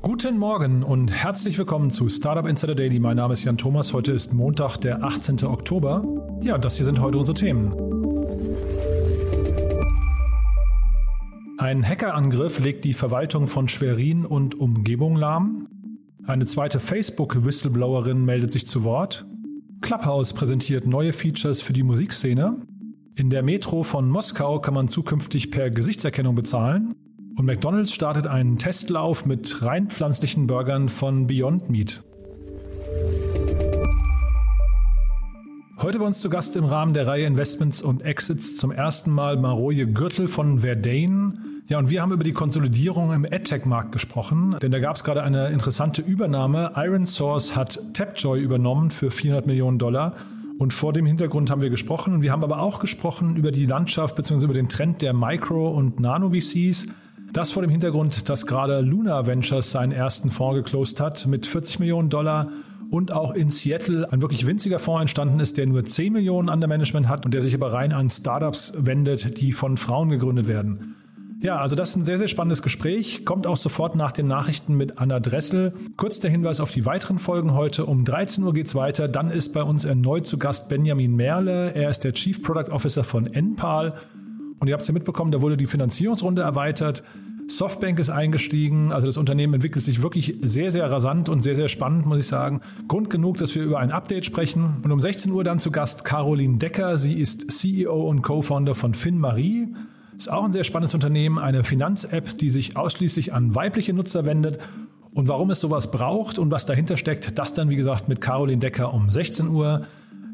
Guten Morgen und herzlich willkommen zu Startup Insider Daily. Mein Name ist Jan Thomas. Heute ist Montag, der 18. Oktober. Ja, das hier sind heute unsere Themen. Ein Hackerangriff legt die Verwaltung von Schwerin und Umgebung lahm. Eine zweite Facebook-Whistleblowerin meldet sich zu Wort. Clubhouse präsentiert neue Features für die Musikszene. In der Metro von Moskau kann man zukünftig per Gesichtserkennung bezahlen. Und McDonald's startet einen Testlauf mit rein pflanzlichen Burgern von Beyond Meat. Heute bei uns zu Gast im Rahmen der Reihe Investments und Exits zum ersten Mal Maroje Gürtel von Verdane. Ja, und wir haben über die Konsolidierung im AdTech-Markt gesprochen, denn da gab es gerade eine interessante Übernahme. Iron Source hat Tapjoy übernommen für 400 Millionen Dollar. Und vor dem Hintergrund haben wir gesprochen. Wir haben aber auch gesprochen über die Landschaft bzw. über den Trend der Micro- und Nano-VCs. Das vor dem Hintergrund, dass gerade Luna Ventures seinen ersten Fonds geclosed hat mit 40 Millionen Dollar und auch in Seattle ein wirklich winziger Fonds entstanden ist, der nur 10 Millionen under Management hat und der sich aber rein an Startups wendet, die von Frauen gegründet werden. Ja, also das ist ein sehr, sehr spannendes Gespräch. Kommt auch sofort nach den Nachrichten mit Anna Dressel. Kurz der Hinweis auf die weiteren Folgen heute. Um 13 Uhr geht's weiter. Dann ist bei uns erneut zu Gast Benjamin Merle. Er ist der Chief Product Officer von Enpal. Und ihr habt es ja mitbekommen, da wurde die Finanzierungsrunde erweitert. Softbank ist eingestiegen. Also das Unternehmen entwickelt sich wirklich sehr, sehr rasant und sehr, sehr spannend, muss ich sagen. Grund genug, dass wir über ein Update sprechen. Und um 16 Uhr dann zu Gast Caroline Decker. Sie ist CEO und Co-Founder von FinMarie. Ist auch ein sehr spannendes Unternehmen, eine Finanz-App, die sich ausschließlich an weibliche Nutzer wendet. Und warum es sowas braucht und was dahinter steckt, das dann wie gesagt mit Caroline Decker um 16 Uhr.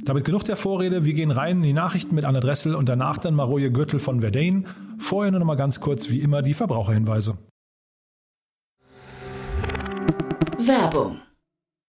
Damit genug der Vorrede. Wir gehen rein in die Nachrichten mit Anna Dressel und danach dann Maroje Gürtel von Verdane. Vorher nur noch mal ganz kurz wie immer die Verbraucherhinweise. Werbung.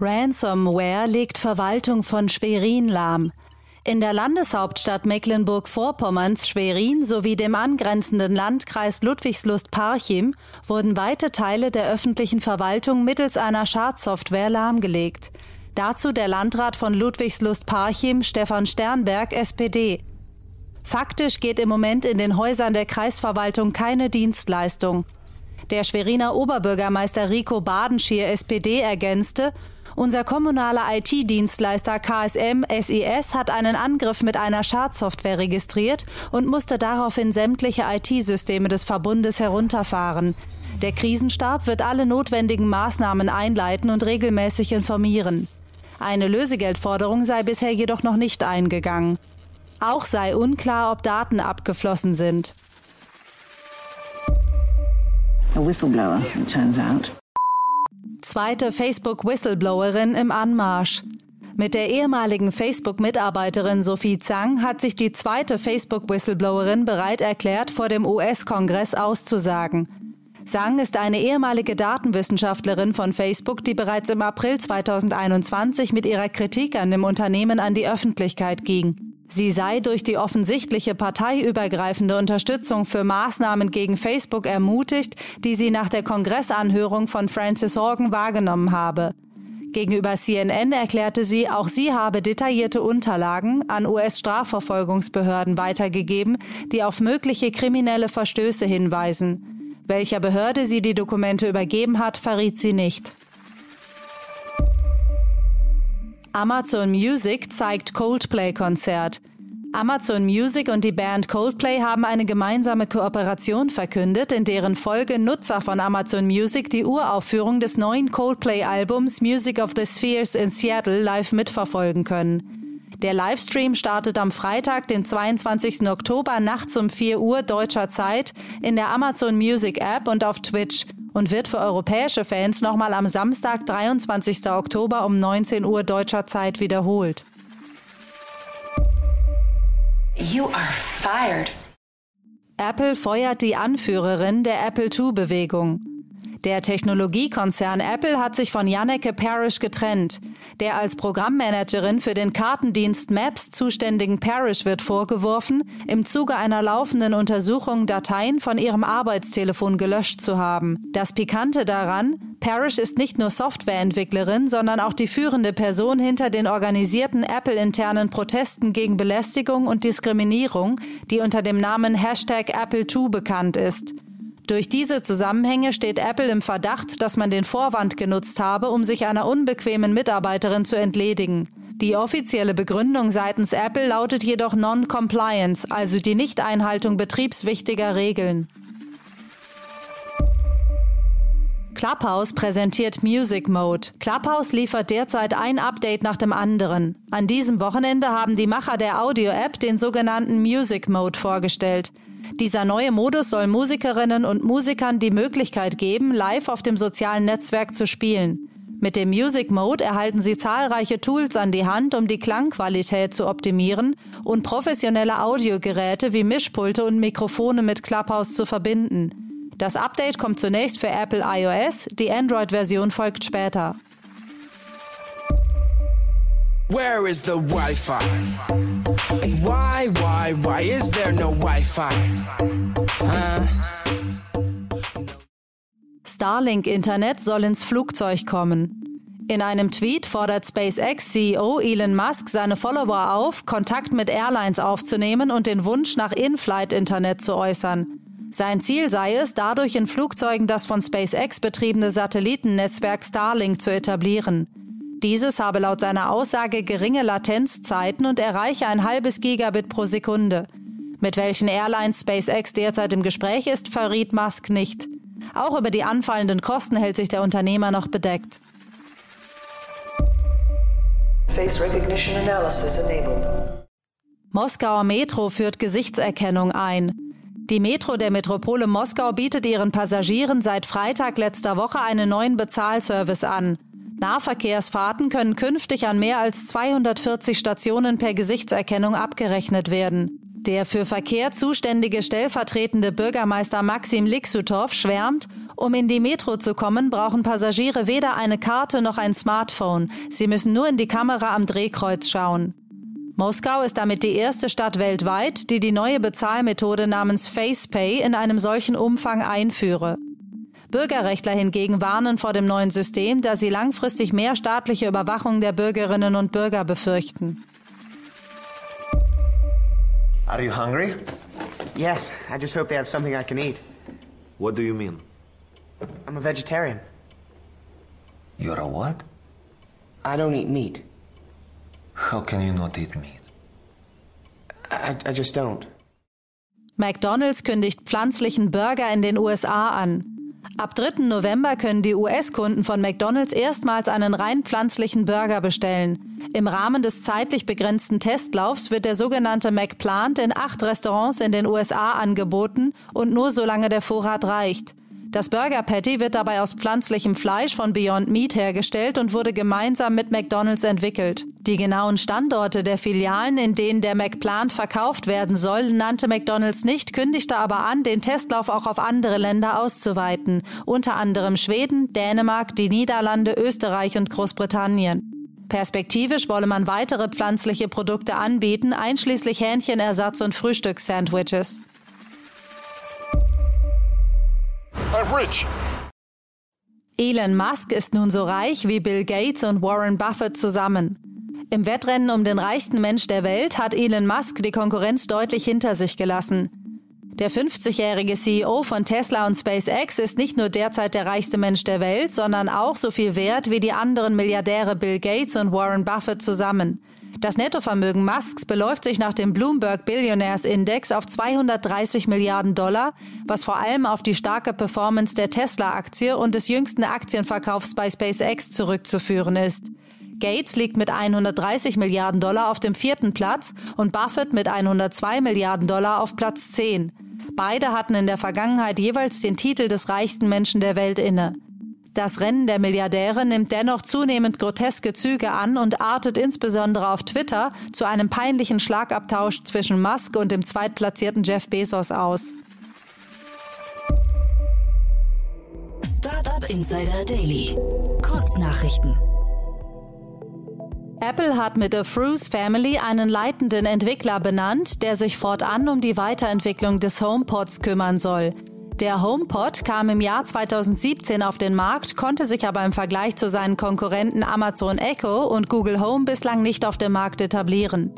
Ransomware legt Verwaltung von Schwerin lahm. In der Landeshauptstadt Mecklenburg-Vorpommerns Schwerin sowie dem angrenzenden Landkreis Ludwigslust-Parchim wurden weite Teile der öffentlichen Verwaltung mittels einer Schadsoftware lahmgelegt. Dazu der Landrat von Ludwigslust-Parchim, Stefan Sternberg, SPD. Faktisch geht im Moment in den Häusern der Kreisverwaltung keine Dienstleistung. Der Schweriner Oberbürgermeister Rico Badenschier, SPD, ergänzte, unser kommunaler IT-Dienstleister KSM SES hat einen Angriff mit einer Schadsoftware registriert und musste daraufhin sämtliche IT-Systeme des Verbundes herunterfahren. Der Krisenstab wird alle notwendigen Maßnahmen einleiten und regelmäßig informieren. Eine Lösegeldforderung sei bisher jedoch noch nicht eingegangen. Auch sei unklar, ob Daten abgeflossen sind. A whistleblower, it turns out. Zweite Facebook-Whistleblowerin im Anmarsch. Mit der ehemaligen Facebook-Mitarbeiterin Sophie Zhang hat sich die zweite Facebook-Whistleblowerin bereit erklärt, vor dem US-Kongress auszusagen. Zhang ist eine ehemalige Datenwissenschaftlerin von Facebook, die bereits im April 2021 mit ihrer Kritik an dem Unternehmen an die Öffentlichkeit ging. Sie sei durch die offensichtliche parteiübergreifende Unterstützung für Maßnahmen gegen Facebook ermutigt, die sie nach der Kongressanhörung von Francis Horgan wahrgenommen habe. Gegenüber CNN erklärte sie, auch sie habe detaillierte Unterlagen an US-Strafverfolgungsbehörden weitergegeben, die auf mögliche kriminelle Verstöße hinweisen. Welcher Behörde sie die Dokumente übergeben hat, verriet sie nicht. Amazon Music zeigt Coldplay-Konzert. Amazon Music und die Band Coldplay haben eine gemeinsame Kooperation verkündet, in deren Folge Nutzer von Amazon Music die Uraufführung des neuen Coldplay-Albums Music of the Spheres in Seattle live mitverfolgen können. Der Livestream startet am Freitag, den 22. Oktober nachts um 4 Uhr deutscher Zeit in der Amazon Music App und auf Twitch und wird für europäische Fans nochmal am Samstag, 23. Oktober um 19 Uhr deutscher Zeit wiederholt. You are fired. Apple feuert die Anführerin der Apple II-Bewegung. Der Technologiekonzern Apple hat sich von Janneke Parrish getrennt. Der als Programmmanagerin für den Kartendienst Maps zuständigen Parrish wird vorgeworfen, im Zuge einer laufenden Untersuchung Dateien von ihrem Arbeitstelefon gelöscht zu haben. Das Pikante daran, Parrish ist nicht nur Softwareentwicklerin, sondern auch die führende Person hinter den organisierten Apple-internen Protesten gegen Belästigung und Diskriminierung, die unter dem Namen Hashtag Apple2 bekannt ist. Durch diese Zusammenhänge steht Apple im Verdacht, dass man den Vorwand genutzt habe, um sich einer unbequemen Mitarbeiterin zu entledigen. Die offizielle Begründung seitens Apple lautet jedoch Non-Compliance, also die Nichteinhaltung betriebswichtiger Regeln. Clubhouse präsentiert Music Mode. Clubhouse liefert derzeit ein Update nach dem anderen. An diesem Wochenende haben die Macher der Audio-App den sogenannten Music Mode vorgestellt. Dieser neue Modus soll Musikerinnen und Musikern die Möglichkeit geben, live auf dem sozialen Netzwerk zu spielen. Mit dem Music Mode erhalten Sie zahlreiche Tools an die Hand, um die Klangqualität zu optimieren und professionelle Audiogeräte wie Mischpulte und Mikrofone mit Clubhouse zu verbinden. Das Update kommt zunächst für Apple iOS, die Android-Version folgt später. Where is the Wi-Fi? Why, why, why is there no Wi-Fi? Huh? Starlink-Internet soll ins Flugzeug kommen. In einem Tweet fordert SpaceX-CEO Elon Musk seine Follower auf, Kontakt mit Airlines aufzunehmen und den Wunsch nach In-Flight-Internet zu äußern. Sein Ziel sei es, dadurch in Flugzeugen das von SpaceX betriebene Satellitennetzwerk Starlink zu etablieren. Dieses habe laut seiner Aussage geringe Latenzzeiten und erreiche ein halbes Gigabit pro Sekunde. Mit welchen Airlines SpaceX derzeit im Gespräch ist, verriet Musk nicht. Auch über die anfallenden Kosten hält sich der Unternehmer noch bedeckt. Face recognition analysis enabled. Moskauer Metro führt Gesichtserkennung ein. Die Metro der Metropole Moskau bietet ihren Passagieren seit Freitag letzter Woche einen neuen Bezahlservice an. Nahverkehrsfahrten können künftig an mehr als 240 Stationen per Gesichtserkennung abgerechnet werden. Der für Verkehr zuständige stellvertretende Bürgermeister Maxim Liksutow schwärmt, um in die Metro zu kommen, brauchen Passagiere weder eine Karte noch ein Smartphone. Sie müssen nur in die Kamera am Drehkreuz schauen. Moskau ist damit die erste Stadt weltweit, die die neue Bezahlmethode namens FacePay in einem solchen Umfang einführe. Bürgerrechtler hingegen warnen vor dem neuen System, da sie langfristig mehr staatliche Überwachung der Bürgerinnen und Bürger befürchten. Are you hungry? Yes, I just hope they have something I can eat. What do you mean? I'm a vegetarian. You're a what? I don't eat meat. How can you not eat meat? I, I just don't. McDonald's kündigt pflanzlichen Burger in den USA an. Ab 3. November können die US-Kunden von McDonald's erstmals einen rein pflanzlichen Burger bestellen. Im Rahmen des zeitlich begrenzten Testlaufs wird der sogenannte McPlant in acht Restaurants in den USA angeboten und nur solange der Vorrat reicht. Das Burger Patty wird dabei aus pflanzlichem Fleisch von Beyond Meat hergestellt und wurde gemeinsam mit McDonald's entwickelt. Die genauen Standorte der Filialen, in denen der McPlant verkauft werden soll, nannte McDonald's nicht, kündigte aber an, den Testlauf auch auf andere Länder auszuweiten, unter anderem Schweden, Dänemark, die Niederlande, Österreich und Großbritannien. Perspektivisch wolle man weitere pflanzliche Produkte anbieten, einschließlich Hähnchenersatz und Frühstückssandwiches. I'm rich. Elon Musk ist nun so reich wie Bill Gates und Warren Buffett zusammen. Im Wettrennen um den reichsten Mensch der Welt hat Elon Musk die Konkurrenz deutlich hinter sich gelassen. Der 50-jährige CEO von Tesla und SpaceX ist nicht nur derzeit der reichste Mensch der Welt, sondern auch so viel wert wie die anderen Milliardäre Bill Gates und Warren Buffett zusammen. Das Nettovermögen Musks beläuft sich nach dem Bloomberg Billionaires Index auf 230 Milliarden Dollar, was vor allem auf die starke Performance der Tesla-Aktie und des jüngsten Aktienverkaufs bei SpaceX zurückzuführen ist. Gates liegt mit 130 Milliarden Dollar auf dem vierten Platz und Buffett mit 102 Milliarden Dollar auf Platz 10. Beide hatten in der Vergangenheit jeweils den Titel des reichsten Menschen der Welt inne. Das Rennen der Milliardäre nimmt dennoch zunehmend groteske Züge an und artet insbesondere auf Twitter zu einem peinlichen Schlagabtausch zwischen Musk und dem zweitplatzierten Jeff Bezos aus. Startup Insider Daily. Kurznachrichten. Apple hat mit The Fruce Family einen leitenden Entwickler benannt, der sich fortan um die Weiterentwicklung des HomePods kümmern soll. Der HomePod kam im Jahr 2017 auf den Markt, konnte sich aber im Vergleich zu seinen Konkurrenten Amazon Echo und Google Home bislang nicht auf dem Markt etablieren.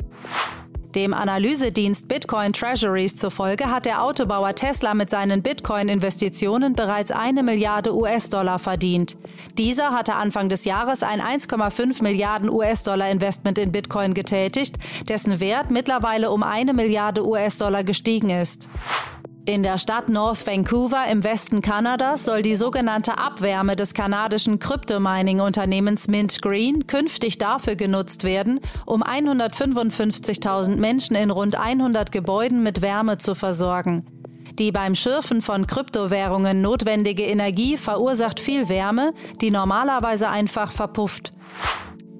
Dem Analysedienst Bitcoin Treasuries zufolge hat der Autobauer Tesla mit seinen Bitcoin-Investitionen bereits eine Milliarde US-Dollar verdient. Dieser hatte Anfang des Jahres ein 1,5 Milliarden US-Dollar-Investment in Bitcoin getätigt, dessen Wert mittlerweile um eine Milliarde US-Dollar gestiegen ist. In der Stadt North Vancouver im Westen Kanadas soll die sogenannte Abwärme des kanadischen Kryptomining-Unternehmens Mint Green künftig dafür genutzt werden, um 155.000 Menschen in rund 100 Gebäuden mit Wärme zu versorgen. Die beim Schürfen von Kryptowährungen notwendige Energie verursacht viel Wärme, die normalerweise einfach verpufft.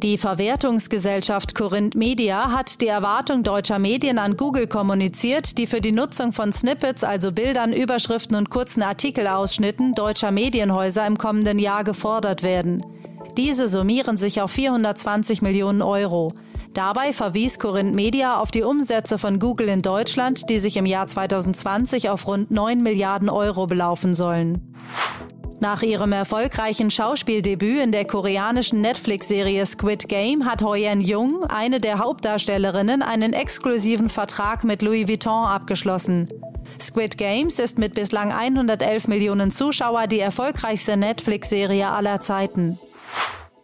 Die Verwertungsgesellschaft Corinth Media hat die Erwartung deutscher Medien an Google kommuniziert, die für die Nutzung von Snippets, also Bildern, Überschriften und kurzen Artikelausschnitten deutscher Medienhäuser im kommenden Jahr gefordert werden. Diese summieren sich auf 420 Millionen Euro. Dabei verwies Corinth Media auf die Umsätze von Google in Deutschland, die sich im Jahr 2020 auf rund 9 Milliarden Euro belaufen sollen. Nach ihrem erfolgreichen Schauspieldebüt in der koreanischen Netflix-Serie Squid Game hat Hoyen Jung, eine der Hauptdarstellerinnen, einen exklusiven Vertrag mit Louis Vuitton abgeschlossen. Squid Games ist mit bislang 111 Millionen Zuschauer die erfolgreichste Netflix-Serie aller Zeiten.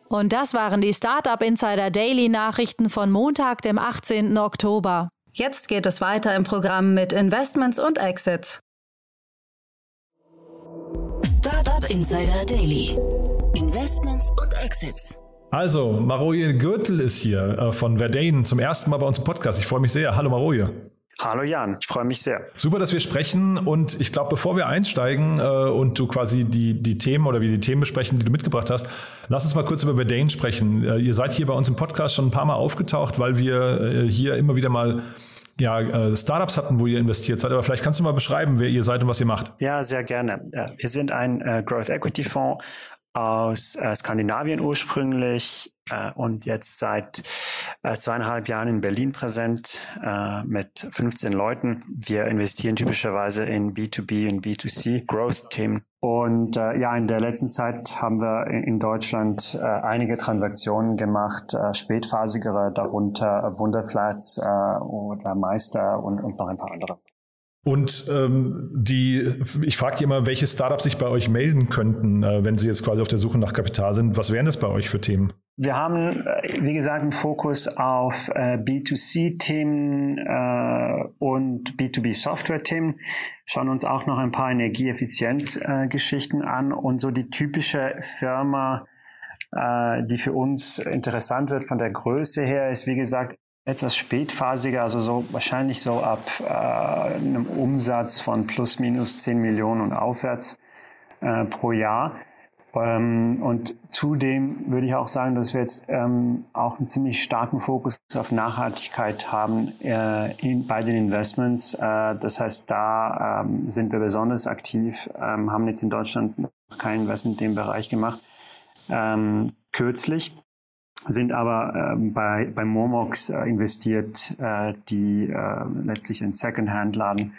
Und das waren die Startup Insider Daily Nachrichten von Montag, dem 18. Oktober. Jetzt geht es weiter im Programm mit Investments und Exits. Startup Insider Daily. Investments und Exits. Also, Maroje Gürtel ist hier äh, von Verdane zum ersten Mal bei uns im Podcast. Ich freue mich sehr. Hallo Maroje. Hallo Jan, ich freue mich sehr. Super, dass wir sprechen und ich glaube, bevor wir einsteigen äh, und du quasi die, die Themen oder wie die Themen besprechen, die du mitgebracht hast, lass uns mal kurz über Verdane sprechen. Äh, ihr seid hier bei uns im Podcast schon ein paar Mal aufgetaucht, weil wir äh, hier immer wieder mal ja, äh, Startups hatten, wo ihr investiert seid. Aber vielleicht kannst du mal beschreiben, wer ihr seid und was ihr macht. Ja, sehr gerne. Wir sind ein äh, Growth Equity Fonds aus äh, Skandinavien ursprünglich äh, und jetzt seit äh, zweieinhalb Jahren in Berlin präsent äh, mit 15 Leuten. Wir investieren typischerweise in B2B und B2C Growth-Themen. Und äh, ja, in der letzten Zeit haben wir in Deutschland äh, einige Transaktionen gemacht, äh, spätphasigere, darunter Wunderflats äh, oder Meister und, und noch ein paar andere. Und ähm, die, ich frage immer, welche Startups sich bei euch melden könnten, äh, wenn sie jetzt quasi auf der Suche nach Kapital sind. Was wären das bei euch für Themen? Wir haben, äh, wie gesagt, einen Fokus auf äh, B2C-Themen äh, und B2B-Software-Themen. Schauen uns auch noch ein paar Energieeffizienz-Geschichten äh, an und so die typische Firma, äh, die für uns interessant wird von der Größe her, ist wie gesagt etwas spätphasiger, also so wahrscheinlich so ab äh, einem Umsatz von plus minus 10 Millionen und aufwärts äh, pro Jahr. Ähm, und zudem würde ich auch sagen, dass wir jetzt ähm, auch einen ziemlich starken Fokus auf Nachhaltigkeit haben äh, in, bei den Investments. Äh, das heißt, da ähm, sind wir besonders aktiv, ähm, haben jetzt in Deutschland noch kein Investment in dem Bereich gemacht. Ähm, kürzlich sind aber äh, bei, bei Momox äh, investiert, äh, die äh, letztlich ein Secondhand-Laden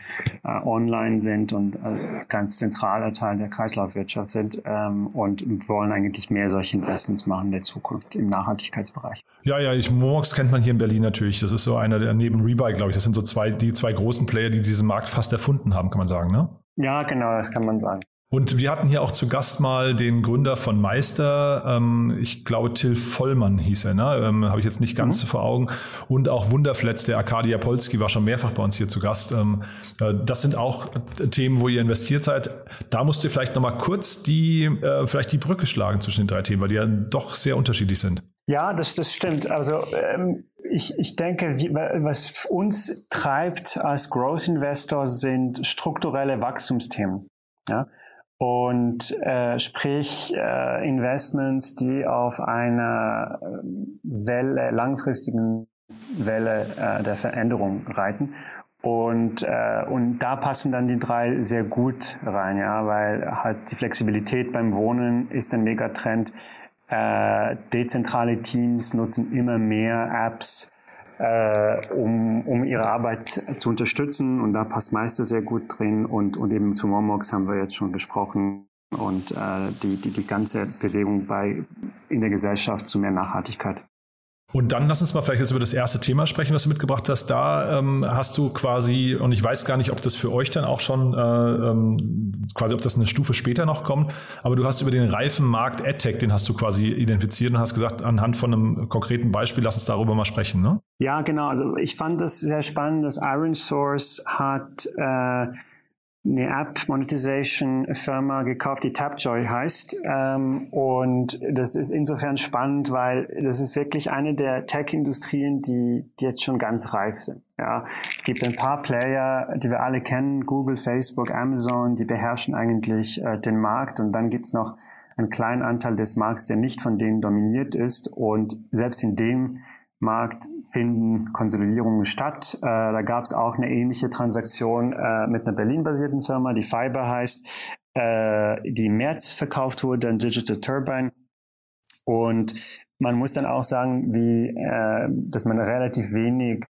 äh, online sind und äh, ganz zentraler Teil der Kreislaufwirtschaft sind ähm, und wollen eigentlich mehr solche Investments machen in der Zukunft im Nachhaltigkeitsbereich. Ja, ja, ich, Momox kennt man hier in Berlin natürlich. Das ist so einer der neben Rebuy, glaube ich. Das sind so zwei, die zwei großen Player, die diesen Markt fast erfunden haben, kann man sagen, ne? Ja, genau, das kann man sagen. Und wir hatten hier auch zu Gast mal den Gründer von Meister, ähm, ich glaube Till Vollmann hieß er, ne? ähm, habe ich jetzt nicht ganz mhm. vor Augen. Und auch Wunderfletz, der Arkadia Polski war schon mehrfach bei uns hier zu Gast. Ähm, äh, das sind auch Themen, wo ihr investiert seid. Da musst du vielleicht nochmal kurz die, äh, vielleicht die Brücke schlagen zwischen den drei Themen, weil die ja doch sehr unterschiedlich sind. Ja, das, das stimmt. Also ähm, ich, ich denke, wie, was uns treibt als Growth Investor sind strukturelle Wachstumsthemen. Ja? Und äh, sprich äh, Investments, die auf einer äh, Welle, langfristigen Welle äh, der Veränderung reiten. Und, äh, und da passen dann die drei sehr gut rein, ja, weil halt die Flexibilität beim Wohnen ist ein Megatrend. Äh, dezentrale Teams nutzen immer mehr Apps, äh, um, um ihre Arbeit zu unterstützen. Und da passt Meister sehr gut drin. Und, und eben zu Momox haben wir jetzt schon gesprochen. Und äh, die, die, die ganze Bewegung bei, in der Gesellschaft zu mehr Nachhaltigkeit. Und dann lass uns mal vielleicht jetzt über das erste Thema sprechen, was du mitgebracht hast. Da ähm, hast du quasi, und ich weiß gar nicht, ob das für euch dann auch schon äh, ähm, quasi, ob das eine Stufe später noch kommt, aber du hast über den Reifenmarkt AdTech, den hast du quasi identifiziert und hast gesagt, anhand von einem konkreten Beispiel, lass uns darüber mal sprechen, ne? Ja, genau. Also ich fand das sehr spannend, dass Iron Source hat äh, eine App-Monetization-Firma gekauft, die Tapjoy heißt. Ähm, und das ist insofern spannend, weil das ist wirklich eine der Tech-Industrien, die, die jetzt schon ganz reif sind. Ja, es gibt ein paar Player, die wir alle kennen, Google, Facebook, Amazon, die beherrschen eigentlich äh, den Markt. Und dann gibt's noch einen kleinen Anteil des Markts, der nicht von denen dominiert ist. Und selbst in dem Markt finden Konsolidierungen statt. Äh, da gab es auch eine ähnliche Transaktion äh, mit einer Berlin-basierten Firma, die Fiber heißt, äh, die im März verkauft wurde an Digital Turbine. Und man muss dann auch sagen, wie, äh, dass man relativ wenig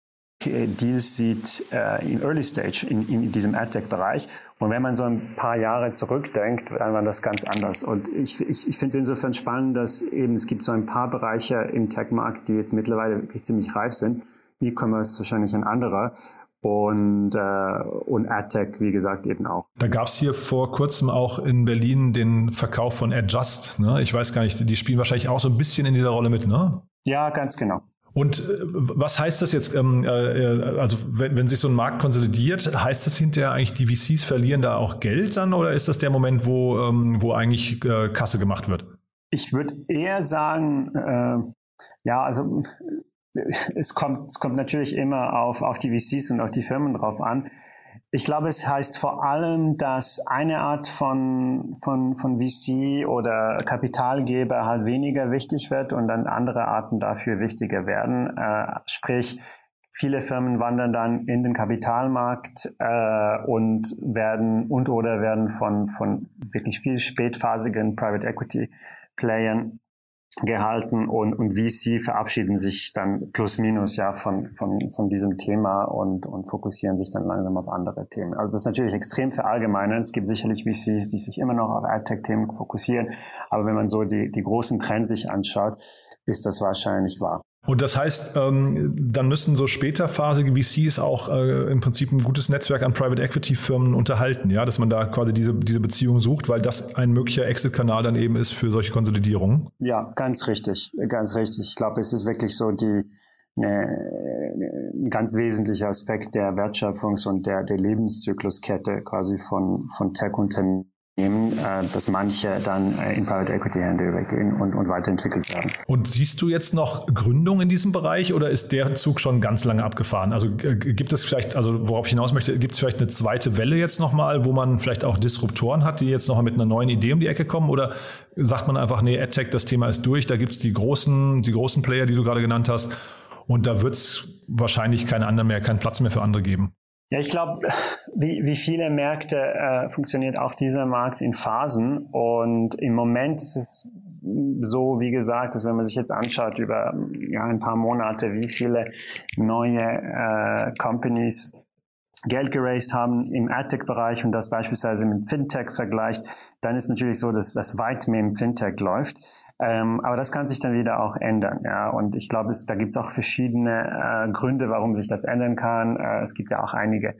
Deals sieht äh, in Early Stage in, in diesem AdTech-Bereich. Und wenn man so ein paar Jahre zurückdenkt, dann war das ganz anders. Und ich, ich, ich finde es insofern spannend, dass eben es gibt so ein paar Bereiche im Tech-Markt, die jetzt mittlerweile wirklich ziemlich reif sind. E-Commerce wahrscheinlich ein anderer und, äh, und AdTech, wie gesagt, eben auch. Da gab es hier vor kurzem auch in Berlin den Verkauf von Adjust. Ne? Ich weiß gar nicht, die spielen wahrscheinlich auch so ein bisschen in dieser Rolle mit, ne? Ja, ganz genau. Und äh, was heißt das jetzt? Ähm, äh, also wenn, wenn sich so ein Markt konsolidiert, heißt das hinterher eigentlich, die VCs verlieren da auch Geld dann oder ist das der Moment, wo, ähm, wo eigentlich äh, Kasse gemacht wird? Ich würde eher sagen, äh, ja, also es kommt, es kommt natürlich immer auf, auf die VCs und auf die Firmen drauf an. Ich glaube, es heißt vor allem, dass eine Art von, von, von VC oder Kapitalgeber halt weniger wichtig wird und dann andere Arten dafür wichtiger werden. Äh, sprich, viele Firmen wandern dann in den Kapitalmarkt äh, und werden und oder werden von, von wirklich viel spätphasigen Private Equity Playern gehalten und, und VC verabschieden sich dann plus minus ja von, von, von diesem Thema und, und fokussieren sich dann langsam auf andere Themen. Also das ist natürlich extrem verallgemeinert. Es gibt sicherlich VCs, die sich immer noch auf AdTech-Themen fokussieren, aber wenn man so die, die großen Trends sich anschaut, ist das wahrscheinlich wahr. Und das heißt, ähm, dann müssen so späterphasige VCs auch äh, im Prinzip ein gutes Netzwerk an Private Equity Firmen unterhalten, ja, dass man da quasi diese, diese Beziehung sucht, weil das ein möglicher Exit-Kanal dann eben ist für solche Konsolidierungen. Ja, ganz richtig, ganz richtig. Ich glaube, es ist wirklich so die, eine, ein ganz wesentlicher Aspekt der Wertschöpfungs- und der, der Lebenszykluskette quasi von, von Tech-Unternehmen dass manche dann äh, in Private Equity Hände übergehen und, und weiterentwickelt werden. Und siehst du jetzt noch Gründung in diesem Bereich oder ist der Zug schon ganz lange abgefahren? Also äh, gibt es vielleicht, also worauf ich hinaus möchte, gibt es vielleicht eine zweite Welle jetzt nochmal, wo man vielleicht auch Disruptoren hat, die jetzt nochmal mit einer neuen Idee um die Ecke kommen? Oder sagt man einfach, nee, AdTech, das Thema ist durch, da gibt es die großen, die großen Player, die du gerade genannt hast, und da wird es wahrscheinlich keinen anderen mehr, keinen Platz mehr für andere geben? Ja, ich glaube, wie, wie viele Märkte äh, funktioniert auch dieser Markt in Phasen. Und im Moment ist es so, wie gesagt, dass wenn man sich jetzt anschaut über ja, ein paar Monate, wie viele neue äh, Companies Geld geraced haben im AdTech-Bereich und das beispielsweise mit Fintech vergleicht, dann ist natürlich so, dass das weit mehr im Fintech läuft. Ähm, aber das kann sich dann wieder auch ändern. Ja? Und ich glaube, da gibt es auch verschiedene äh, Gründe, warum sich das ändern kann. Äh, es gibt ja auch einige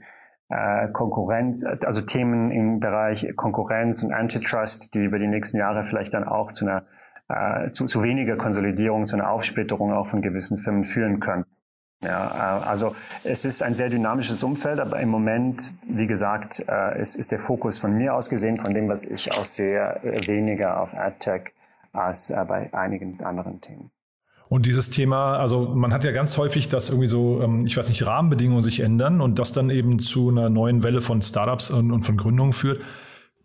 äh, Konkurrenz, also Themen im Bereich Konkurrenz und Antitrust, die über die nächsten Jahre vielleicht dann auch zu einer äh, zu, zu weniger Konsolidierung, zu einer Aufsplitterung auch von gewissen Firmen führen können. Ja, äh, also es ist ein sehr dynamisches Umfeld, aber im Moment, wie gesagt, äh, ist, ist der Fokus von mir aus gesehen, von dem, was ich auch sehe, äh, weniger auf AdTech als bei einigen anderen Themen. Und dieses Thema, also man hat ja ganz häufig, dass irgendwie so, ähm, ich weiß nicht, Rahmenbedingungen sich ändern und das dann eben zu einer neuen Welle von Startups und, von Gründungen führt.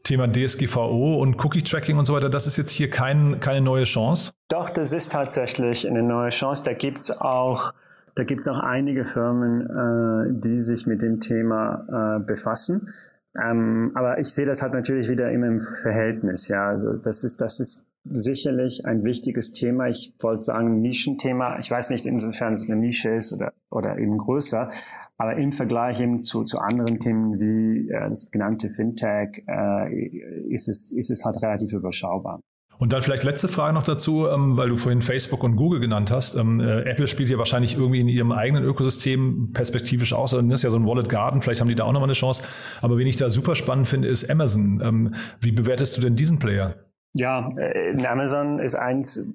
Thema DSGVO und Cookie-Tracking und so weiter, das ist jetzt hier kein, keine neue Chance? Doch, das ist tatsächlich eine neue Chance. Da auch gibt es auch einige Firmen, äh, die sich mit dem Thema äh, befassen. Ähm, aber ich sehe das halt natürlich wieder immer im Verhältnis. Ja, also das ist das ist sicherlich ein wichtiges Thema. Ich wollte sagen Nischenthema. Ich weiß nicht, inwiefern es eine Nische ist oder oder eben größer. Aber im Vergleich eben zu, zu anderen Themen wie äh, das genannte Fintech äh, ist es ist es halt relativ überschaubar. Und dann vielleicht letzte Frage noch dazu, ähm, weil du vorhin Facebook und Google genannt hast. Ähm, äh, Apple spielt ja wahrscheinlich irgendwie in ihrem eigenen Ökosystem perspektivisch aus. Das ist ja so ein Wallet Garden, vielleicht haben die da auch nochmal eine Chance. Aber wen ich da super spannend finde, ist Amazon. Ähm, wie bewertest du denn diesen Player? Ja, äh, Amazon ist eins,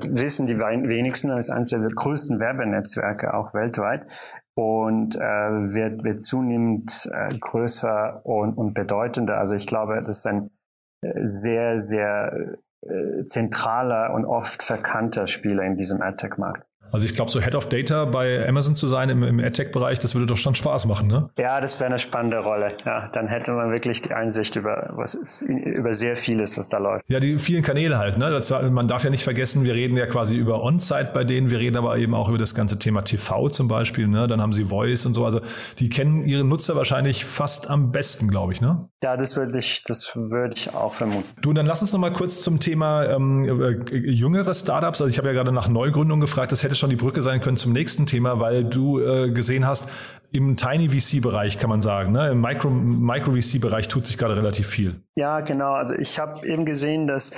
wissen die wenigsten, ist eines der größten Werbenetzwerke auch weltweit und äh, wird, wird zunehmend äh, größer und, und bedeutender. Also ich glaube, das ist ein äh, sehr, sehr äh, zentraler und oft verkannter Spieler in diesem AdTech-Markt. Also ich glaube, so Head of Data bei Amazon zu sein im, im AdTech-Bereich, das würde doch schon Spaß machen, ne? Ja, das wäre eine spannende Rolle. Ja, dann hätte man wirklich die Einsicht über was über sehr vieles, was da läuft. Ja, die vielen Kanäle halt. Ne? Das, man darf ja nicht vergessen, wir reden ja quasi über On-Site bei denen, wir reden aber eben auch über das ganze Thema TV zum Beispiel. Ne? Dann haben sie Voice und so. Also die kennen ihre Nutzer wahrscheinlich fast am besten, glaube ich. Ne? Ja, das würde ich, das würde ich auch vermuten. Du, dann lass uns noch mal kurz zum Thema ähm, äh, jüngere Startups. Also ich habe ja gerade nach Neugründung gefragt. Das hätte schon die Brücke sein können zum nächsten Thema, weil du äh, gesehen hast, im Tiny VC-Bereich kann man sagen, ne? im Micro, Micro VC-Bereich tut sich gerade relativ viel. Ja, genau. Also ich habe eben gesehen, dass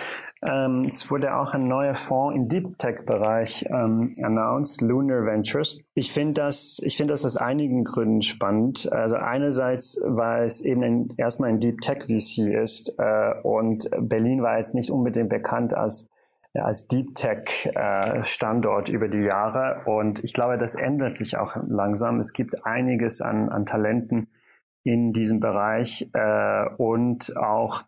ähm, es wurde auch ein neuer Fonds im Deep Tech-Bereich ähm, announced, Lunar Ventures. Ich finde das, ich das aus einigen Gründen spannend. Also einerseits, weil es eben ein, erstmal ein Deep Tech VC ist äh, und Berlin war jetzt nicht unbedingt bekannt als als Deep Tech äh, Standort über die Jahre. Und ich glaube, das ändert sich auch langsam. Es gibt einiges an, an Talenten in diesem Bereich äh, und auch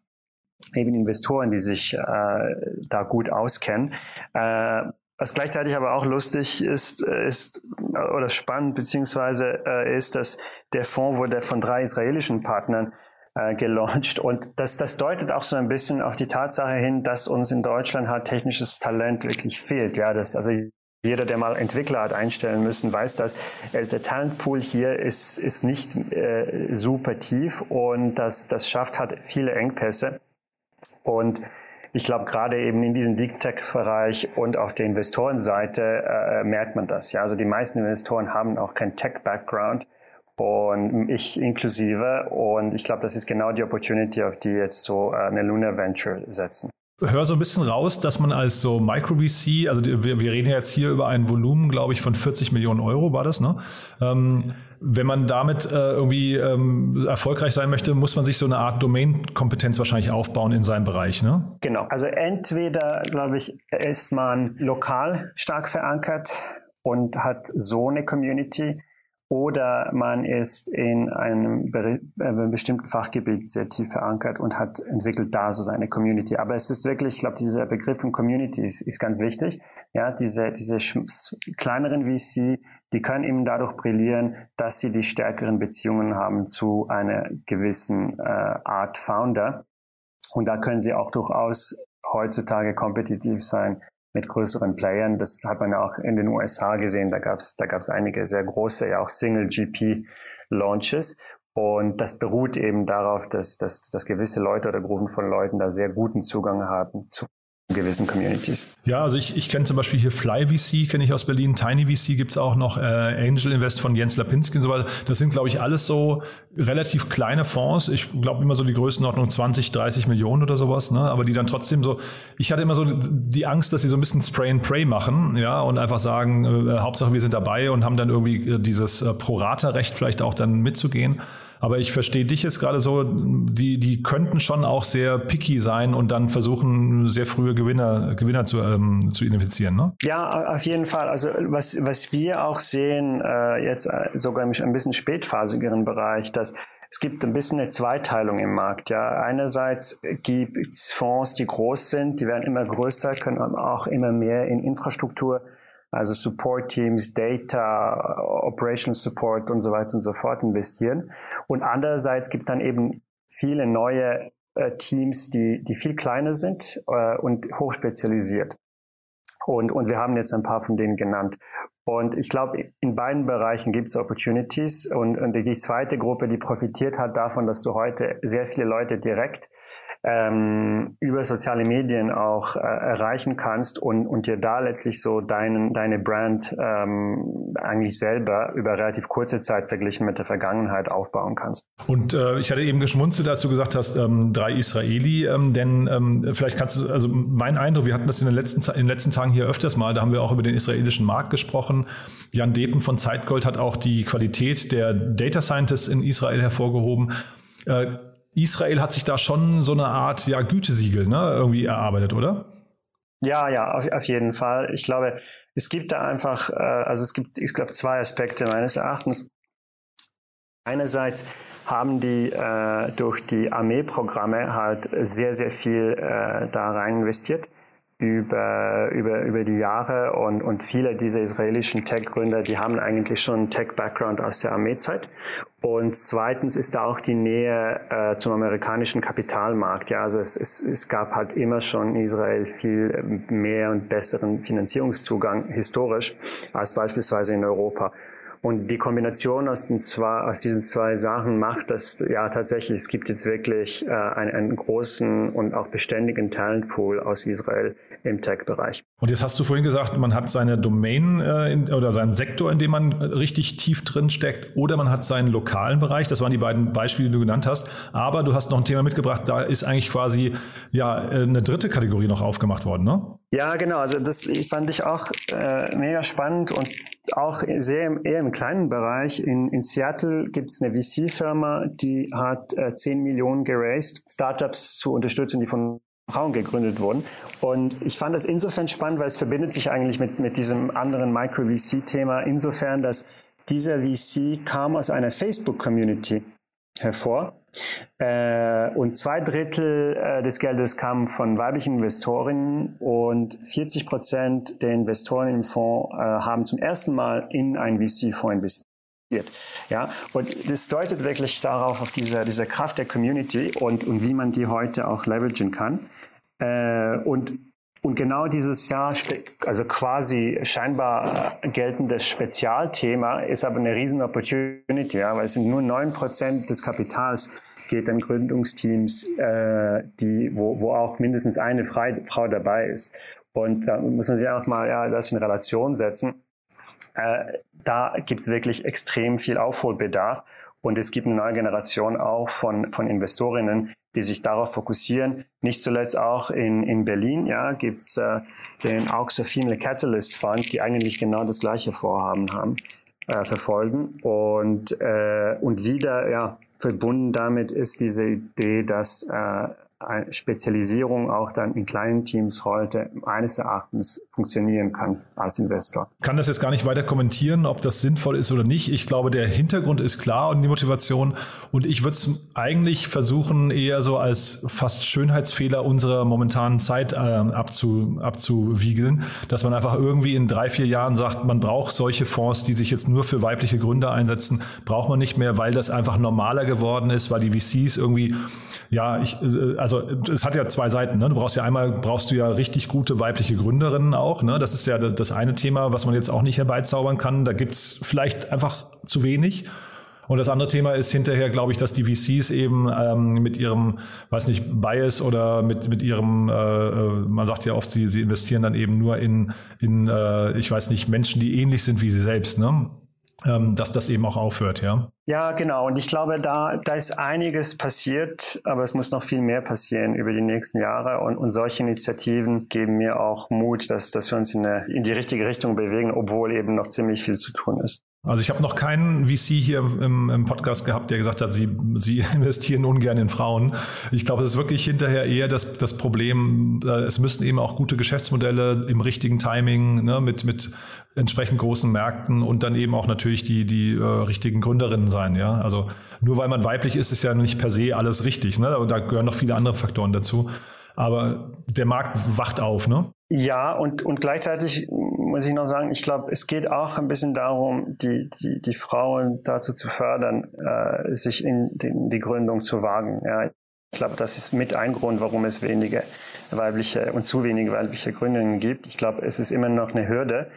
eben Investoren, die sich äh, da gut auskennen. Äh, was gleichzeitig aber auch lustig ist, ist oder spannend beziehungsweise äh, ist, dass der Fonds wurde von drei israelischen Partnern äh, gelauncht. Und das, das deutet auch so ein bisschen auf die Tatsache hin, dass uns in Deutschland halt technisches Talent wirklich fehlt. Ja, das, also jeder, der mal Entwickler hat einstellen müssen, weiß das. Also der Talentpool hier ist, ist nicht äh, super tief und das, das schafft halt viele Engpässe. Und ich glaube, gerade eben in diesem Deep Tech-Bereich und auf der Investorenseite äh, merkt man das. Ja, also die meisten Investoren haben auch keinen Tech-Background und ich inklusive. Und ich glaube, das ist genau die Opportunity, auf die jetzt so äh, eine Lunar Venture setzen. Hör so ein bisschen raus, dass man als so Micro-VC, also wir, wir reden jetzt hier über ein Volumen, glaube ich, von 40 Millionen Euro war das, ne? Ähm, wenn man damit äh, irgendwie ähm, erfolgreich sein möchte, muss man sich so eine Art Domain-Kompetenz wahrscheinlich aufbauen in seinem Bereich, ne? Genau. Also entweder, glaube ich, ist man lokal stark verankert und hat so eine Community, oder man ist in einem be äh, bestimmten Fachgebiet sehr tief verankert und hat entwickelt da so seine Community. Aber es ist wirklich, ich glaube, dieser Begriff von Community ist, ist ganz wichtig. Ja, diese, diese kleineren VC, die können eben dadurch brillieren, dass sie die stärkeren Beziehungen haben zu einer gewissen äh, Art Founder. Und da können sie auch durchaus heutzutage kompetitiv sein mit größeren Playern. Das hat man ja auch in den USA gesehen. Da gab es da gab's einige sehr große, ja auch Single-GP Launches. Und das beruht eben darauf, dass, dass, dass gewisse Leute oder Gruppen von Leuten da sehr guten Zugang haben zu gewissen Communities. Ja, also ich, ich kenne zum Beispiel hier Fly VC, kenne ich aus Berlin, Tiny VC gibt's auch noch, äh, Angel Invest von Jens Lapinski und so weiter. Das sind, glaube ich, alles so relativ kleine Fonds. Ich glaube immer so die Größenordnung 20, 30 Millionen oder sowas, ne? aber die dann trotzdem so, ich hatte immer so die Angst, dass sie so ein bisschen Spray and Pray machen, ja, und einfach sagen, äh, Hauptsache wir sind dabei und haben dann irgendwie äh, dieses äh, Pro-Rata-Recht vielleicht auch dann mitzugehen. Aber ich verstehe dich jetzt gerade so, die, die könnten schon auch sehr picky sein und dann versuchen, sehr frühe Gewinner, Gewinner zu, ähm, zu identifizieren, ne? Ja, auf jeden Fall. Also was, was wir auch sehen, äh, jetzt äh, sogar im ein bisschen spätphasigeren Bereich, dass es gibt ein bisschen eine Zweiteilung im Markt. Ja, einerseits gibt es Fonds, die groß sind, die werden immer größer, können auch immer mehr in Infrastruktur also Support Teams, Data, Operational Support und so weiter und so fort investieren. Und andererseits gibt es dann eben viele neue äh, Teams, die, die viel kleiner sind äh, und hochspezialisiert. Und, und wir haben jetzt ein paar von denen genannt. Und ich glaube, in beiden Bereichen gibt es Opportunities. Und, und die zweite Gruppe, die profitiert hat davon, dass du heute sehr viele Leute direkt ähm, über soziale Medien auch äh, erreichen kannst und, und dir da letztlich so deinen, deine Brand ähm, eigentlich selber über relativ kurze Zeit verglichen mit der Vergangenheit aufbauen kannst. Und äh, ich hatte eben geschmunzelt, als du gesagt hast, ähm, drei Israeli, ähm, denn ähm, vielleicht kannst du, also mein Eindruck, wir hatten das in den, letzten, in den letzten Tagen hier öfters mal, da haben wir auch über den israelischen Markt gesprochen. Jan Depen von Zeitgold hat auch die Qualität der Data Scientists in Israel hervorgehoben. Äh, Israel hat sich da schon so eine Art ja, Gütesiegel ne, irgendwie erarbeitet, oder? Ja, ja, auf, auf jeden Fall. Ich glaube, es gibt da einfach, äh, also es gibt, ich glaube, zwei Aspekte meines Erachtens. Einerseits haben die äh, durch die Armeeprogramme halt sehr, sehr viel äh, da rein investiert über, über, über die Jahre und, und viele dieser israelischen Tech-Gründer, die haben eigentlich schon Tech-Background aus der Armeezeit. Und zweitens ist da auch die Nähe äh, zum amerikanischen Kapitalmarkt. Ja, also es, es, es gab halt immer schon in Israel viel mehr und besseren Finanzierungszugang historisch als beispielsweise in Europa. Und die Kombination aus, den zwei, aus diesen zwei Sachen macht, dass ja tatsächlich, es gibt jetzt wirklich äh, einen, einen großen und auch beständigen Talentpool aus Israel im Tech-Bereich. Und jetzt hast du vorhin gesagt, man hat seine Domain äh, in, oder seinen Sektor, in dem man richtig tief drin steckt, oder man hat seinen lokalen Bereich. Das waren die beiden Beispiele, die du genannt hast. Aber du hast noch ein Thema mitgebracht, da ist eigentlich quasi ja eine dritte Kategorie noch aufgemacht worden, ne? Ja, genau. Also das fand ich auch äh, mega spannend und auch sehr im, eher im kleinen Bereich. In, in Seattle gibt es eine VC-Firma, die hat äh, 10 Millionen geraced, Startups zu unterstützen, die von Frauen gegründet wurden. Und ich fand das insofern spannend, weil es verbindet sich eigentlich mit, mit diesem anderen Micro-VC-Thema insofern, dass dieser VC kam aus einer Facebook-Community hervor äh, und zwei Drittel äh, des Geldes kamen von weiblichen Investorinnen und 40 Prozent der Investoren im Fonds äh, haben zum ersten Mal in einen VC-Fonds investiert. Ja, und das deutet wirklich darauf, auf diese, diese Kraft der Community und, und wie man die heute auch leveragen kann. Äh, und und genau dieses Jahr, also quasi scheinbar geltendes Spezialthema, ist aber eine riesen Opportunity, ja, weil es sind nur neun Prozent des Kapitals geht an Gründungsteams, äh, die, wo, wo auch mindestens eine Frau dabei ist. Und da muss man sich einfach mal ja, das in Relation setzen. Äh, da gibt's wirklich extrem viel Aufholbedarf. Und es gibt eine neue Generation auch von, von Investorinnen, die sich darauf fokussieren. Nicht zuletzt auch in, in Berlin ja, gibt's äh, den Auxer Female Catalyst Fund, die eigentlich genau das gleiche Vorhaben haben, äh, verfolgen. Und, äh, und wieder, ja, verbunden damit ist diese Idee, dass äh, Spezialisierung auch dann in kleinen Teams heute meines Erachtens funktionieren kann als Investor. Kann das jetzt gar nicht weiter kommentieren, ob das sinnvoll ist oder nicht. Ich glaube, der Hintergrund ist klar und die Motivation. Und ich würde es eigentlich versuchen, eher so als fast Schönheitsfehler unserer momentanen Zeit äh, abzu, abzuwiegeln, dass man einfach irgendwie in drei, vier Jahren sagt, man braucht solche Fonds, die sich jetzt nur für weibliche Gründer einsetzen, braucht man nicht mehr, weil das einfach normaler geworden ist, weil die VCs irgendwie, ja, ich, also also es hat ja zwei Seiten. Ne? Du brauchst ja einmal brauchst du ja richtig gute weibliche Gründerinnen auch. Ne? Das ist ja das eine Thema, was man jetzt auch nicht herbeizaubern kann. Da gibt's vielleicht einfach zu wenig. Und das andere Thema ist hinterher, glaube ich, dass die VCs eben ähm, mit ihrem, weiß nicht, Bias oder mit, mit ihrem, äh, äh, man sagt ja oft, sie, sie investieren dann eben nur in, in äh, ich weiß nicht, Menschen, die ähnlich sind wie sie selbst, ne? Ähm, dass das eben auch aufhört, ja. Ja, genau. Und ich glaube, da, da ist einiges passiert, aber es muss noch viel mehr passieren über die nächsten Jahre. Und, und solche Initiativen geben mir auch Mut, dass, dass wir uns in, eine, in die richtige Richtung bewegen, obwohl eben noch ziemlich viel zu tun ist. Also ich habe noch keinen VC hier im, im, Podcast gehabt, der gesagt hat, sie, sie investieren ungern in Frauen. Ich glaube, es ist wirklich hinterher eher das, das Problem, äh, es müssen eben auch gute Geschäftsmodelle im richtigen Timing ne, mit, mit entsprechend großen Märkten und dann eben auch natürlich die, die äh, richtigen Gründerinnen sein. Ja? Also nur weil man weiblich ist, ist ja nicht per se alles richtig. Ne? Da gehören noch viele andere Faktoren dazu. Aber der Markt wacht auf, ne? Ja, und, und gleichzeitig muss ich noch sagen, ich glaube, es geht auch ein bisschen darum, die, die, die Frauen dazu zu fördern, äh, sich in die, in die Gründung zu wagen. Ja. Ich glaube, das ist mit ein Grund, warum es wenige weibliche und zu wenige weibliche Gründungen gibt. Ich glaube, es ist immer noch eine Hürde,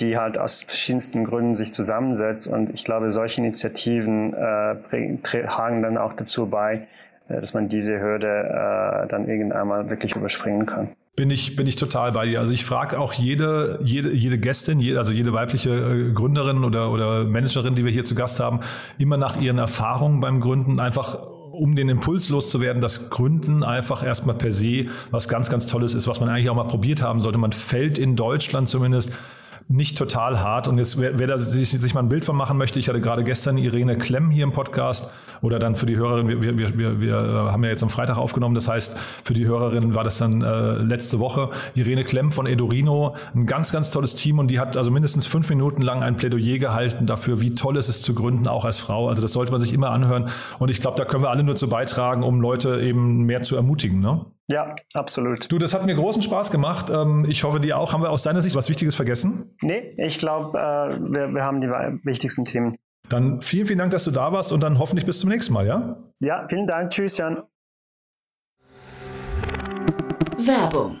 die halt aus verschiedensten Gründen sich zusammensetzt. Und ich glaube, solche Initiativen äh, tragen dann auch dazu bei, äh, dass man diese Hürde äh, dann irgendwann mal wirklich überspringen kann. Bin ich, bin ich total bei dir. Also ich frage auch jede, jede, jede Gästin, jede, also jede weibliche äh, Gründerin oder, oder Managerin, die wir hier zu Gast haben, immer nach ihren Erfahrungen beim Gründen einfach um den Impuls loszuwerden, dass Gründen einfach erstmal per se was ganz, ganz Tolles ist, was man eigentlich auch mal probiert haben sollte. Man fällt in Deutschland zumindest nicht total hart. Und jetzt, wer, wer da sich, sich mal ein Bild von machen möchte, ich hatte gerade gestern Irene Klemm hier im Podcast oder dann für die Hörerin, wir, wir, wir, wir haben ja jetzt am Freitag aufgenommen, das heißt, für die Hörerin war das dann äh, letzte Woche. Irene Klemm von Edorino, ein ganz, ganz tolles Team und die hat also mindestens fünf Minuten lang ein Plädoyer gehalten dafür, wie toll es ist zu gründen, auch als Frau. Also das sollte man sich immer anhören. Und ich glaube, da können wir alle nur zu beitragen, um Leute eben mehr zu ermutigen. Ne? Ja, absolut. Du, das hat mir großen Spaß gemacht. Ähm, ich hoffe, dir auch. Haben wir aus deiner Sicht was Wichtiges vergessen? Nee, ich glaube, äh, wir, wir haben die wichtigsten Themen. Dann vielen, vielen Dank, dass du da warst und dann hoffentlich bis zum nächsten Mal, ja? Ja, vielen Dank. Tschüss, Jan. Werbung.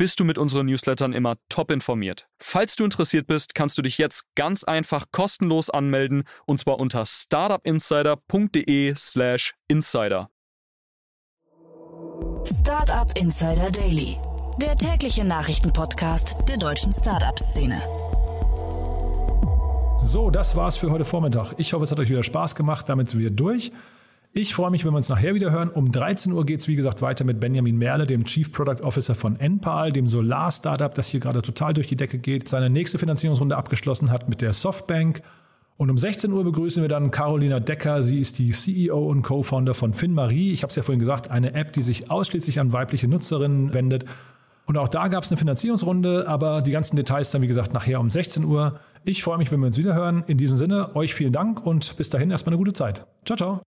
bist du mit unseren Newslettern immer top informiert. Falls du interessiert bist, kannst du dich jetzt ganz einfach kostenlos anmelden und zwar unter startupinsider.de/slash insider. Startup Insider Daily, der tägliche Nachrichtenpodcast der deutschen Startup-Szene. So, das war's für heute Vormittag. Ich hoffe, es hat euch wieder Spaß gemacht. Damit sind wir durch. Ich freue mich, wenn wir uns nachher wieder hören. Um 13 Uhr geht es, wie gesagt, weiter mit Benjamin Merle, dem Chief Product Officer von Enpal, dem Solar-Startup, das hier gerade total durch die Decke geht, seine nächste Finanzierungsrunde abgeschlossen hat mit der Softbank. Und um 16 Uhr begrüßen wir dann Carolina Decker. Sie ist die CEO und Co-Founder von FinMarie. Ich habe es ja vorhin gesagt, eine App, die sich ausschließlich an weibliche Nutzerinnen wendet. Und auch da gab es eine Finanzierungsrunde, aber die ganzen Details dann, wie gesagt, nachher um 16 Uhr. Ich freue mich, wenn wir uns wieder hören. In diesem Sinne, euch vielen Dank und bis dahin erstmal eine gute Zeit. Ciao, ciao.